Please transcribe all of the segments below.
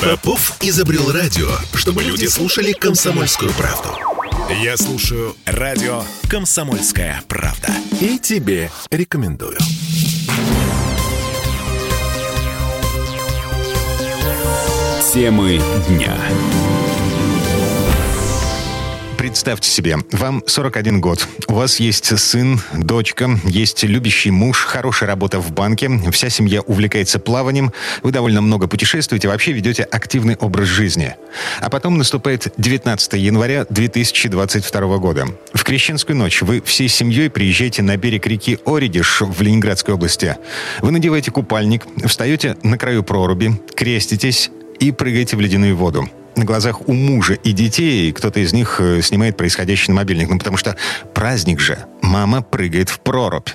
Попов изобрел радио, чтобы люди слушали комсомольскую правду. Я слушаю радио «Комсомольская правда». И тебе рекомендую. Темы дня. Представьте себе, вам 41 год, у вас есть сын, дочка, есть любящий муж, хорошая работа в банке, вся семья увлекается плаванием, вы довольно много путешествуете, вообще ведете активный образ жизни. А потом наступает 19 января 2022 года. В Крещенскую ночь вы всей семьей приезжаете на берег реки Оридиш в Ленинградской области. Вы надеваете купальник, встаете на краю проруби, креститесь и прыгаете в ледяную воду на глазах у мужа и детей кто-то из них э, снимает происходящее на мобильник. Ну, потому что праздник же. Мама прыгает в прорубь.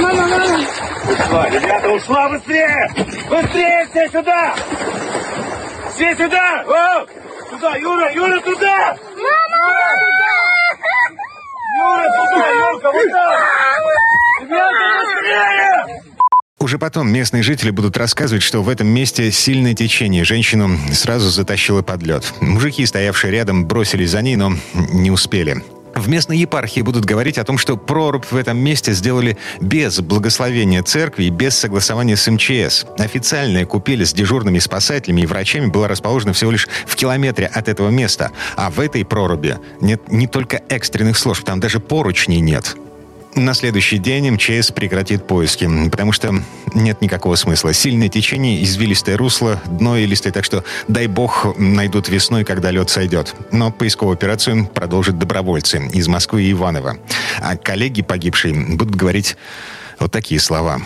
Мама, мама! Ушла, ребята, ушла быстрее! Быстрее все сюда! Все сюда! О! Сюда, Юра, Юра, туда! Мама! Юра, туда, Юрка, вот так! Ребята, быстрее! Уже потом местные жители будут рассказывать, что в этом месте сильное течение. Женщину сразу затащило под лед. Мужики, стоявшие рядом, бросились за ней, но не успели. В местной епархии будут говорить о том, что прорубь в этом месте сделали без благословения церкви и без согласования с МЧС. Официальная купель с дежурными спасателями и врачами была расположена всего лишь в километре от этого места. А в этой проруби нет не только экстренных служб, там даже поручней нет. На следующий день МЧС прекратит поиски, потому что нет никакого смысла. Сильное течение, извилистое русло, дно илистое, так что, дай бог, найдут весной, когда лед сойдет. Но поисковую операцию продолжат добровольцы из Москвы и Иваново. А коллеги погибшие будут говорить вот такие слова.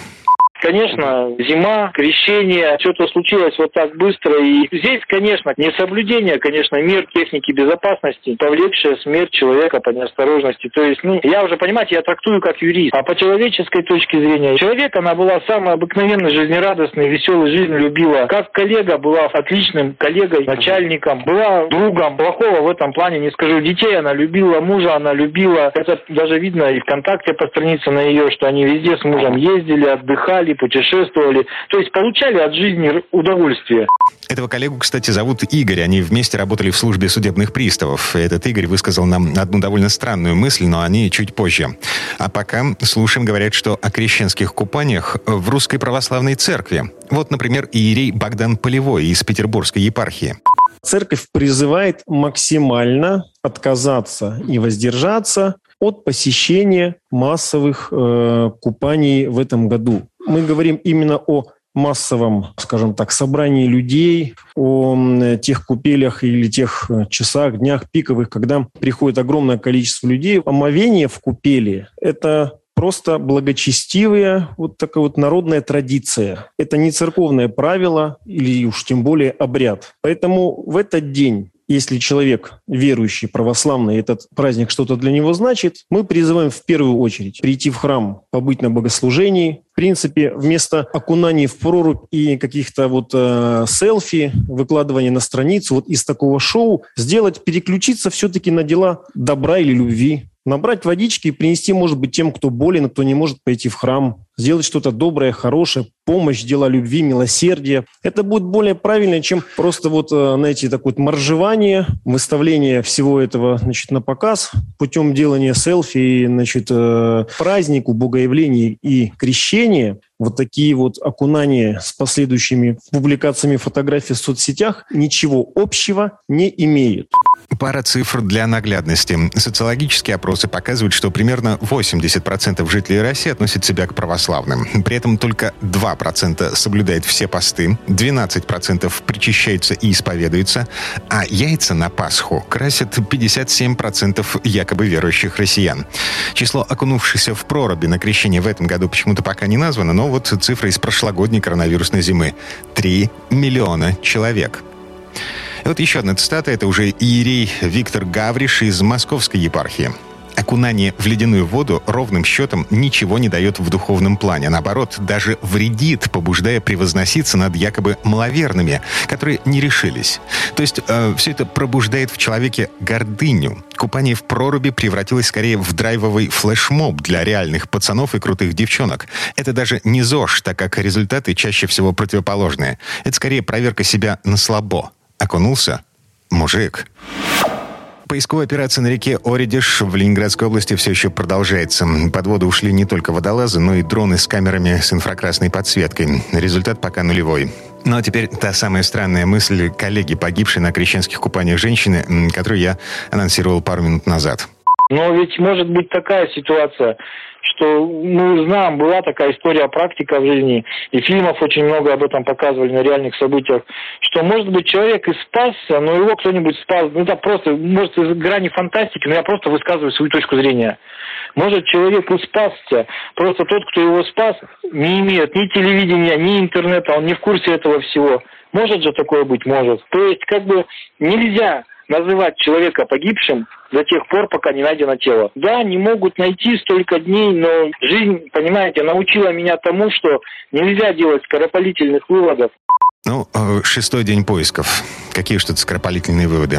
Конечно, зима, крещение, что-то случилось вот так быстро. И здесь, конечно, несоблюдение, конечно, мер техники безопасности, повлекшая смерть человека по неосторожности. То есть, ну, я уже, понимаете, я трактую как юрист. А по человеческой точке зрения, человек, она была самой обыкновенной, жизнерадостной, веселой, жизнь любила. Как коллега была отличным коллегой, начальником, была другом. Плохого в этом плане не скажу. Детей она любила, мужа она любила. Это даже видно и ВКонтакте по странице на ее, что они везде с мужем ездили, отдыхали, гуляли, путешествовали. То есть получали от жизни удовольствие. Этого коллегу, кстати, зовут Игорь. Они вместе работали в службе судебных приставов. Этот Игорь высказал нам одну довольно странную мысль, но они чуть позже. А пока слушаем, говорят, что о крещенских купаниях в Русской Православной Церкви. Вот, например, иерей Богдан Полевой из Петербургской епархии. Церковь призывает максимально отказаться и воздержаться от посещения массовых э, купаний в этом году мы говорим именно о массовом, скажем так, собрании людей, о тех купелях или тех э, часах, днях пиковых, когда приходит огромное количество людей. Омовение в купели – это просто благочестивая вот такая вот народная традиция. Это не церковное правило или уж тем более обряд. Поэтому в этот день если человек верующий, православный, этот праздник что-то для него значит, мы призываем в первую очередь прийти в храм, побыть на богослужении. В принципе, вместо окунаний в прорубь и каких-то вот э, селфи, выкладывания на страницу, вот из такого шоу, сделать, переключиться все-таки на дела добра или любви, набрать водички и принести, может быть, тем, кто болен, кто не может пойти в храм, сделать что-то доброе, хорошее, помощь, дела любви, милосердия. Это будет более правильно, чем просто вот, э, знаете, такое вот моржевание, выставление всего этого, значит, на показ путем делания селфи, значит, э, празднику, богоявления и крещения. Вот такие вот окунания с последующими публикациями фотографий в соцсетях ничего общего не имеют. Пара цифр для наглядности. Социологические опросы показывают, что примерно 80% жителей России относят себя к православным. При этом только 2% соблюдает все посты, 12% причащаются и исповедуются, а яйца на Пасху красят 57% якобы верующих россиян. Число окунувшихся в проруби на крещение в этом году почему-то пока не названо, но вот цифра из прошлогодней коронавирусной зимы. 3 миллиона человек. Вот еще одна цитата. Это уже иерей Виктор Гавриш из Московской епархии. Окунание в ледяную воду ровным счетом ничего не дает в духовном плане. Наоборот, даже вредит, побуждая превозноситься над якобы маловерными, которые не решились. То есть э, все это пробуждает в человеке гордыню. Купание в проруби превратилось скорее в драйвовый флешмоб для реальных пацанов и крутых девчонок. Это даже не ЗОЖ, так как результаты чаще всего противоположные. Это скорее проверка себя на слабо. Окунулся? Мужик. Поисковая операция на реке Оридиш в Ленинградской области все еще продолжается. Под воду ушли не только водолазы, но и дроны с камерами с инфракрасной подсветкой. Результат пока нулевой. Ну а теперь та самая странная мысль коллеги, погибшей на крещенских купаниях женщины, которую я анонсировал пару минут назад. Но ведь может быть такая ситуация, что мы знаем, была такая история, практика в жизни, и фильмов очень много об этом показывали на реальных событиях, что, может быть, человек и спасся, но его кто-нибудь спас, ну, это просто, может, из грани фантастики, но я просто высказываю свою точку зрения. Может, человек и спасся, просто тот, кто его спас, не имеет ни телевидения, ни интернета, он не в курсе этого всего. Может же такое быть? Может. То есть, как бы, нельзя называть человека погибшим до тех пор, пока не найдено тело. Да, не могут найти столько дней, но жизнь, понимаете, научила меня тому, что нельзя делать скоропалительных выводов. Ну, э, шестой день поисков. Какие что-то скоропалительные выводы?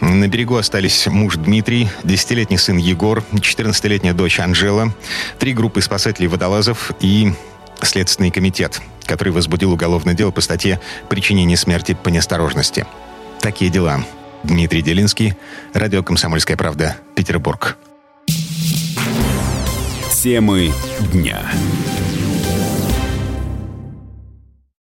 На берегу остались муж Дмитрий, десятилетний сын Егор, 14-летняя дочь Анжела, три группы спасателей-водолазов и Следственный комитет, который возбудил уголовное дело по статье «Причинение смерти по неосторожности». Такие дела. Дмитрий Делинский, радио «Комсомольская правда», Петербург. Темы дня.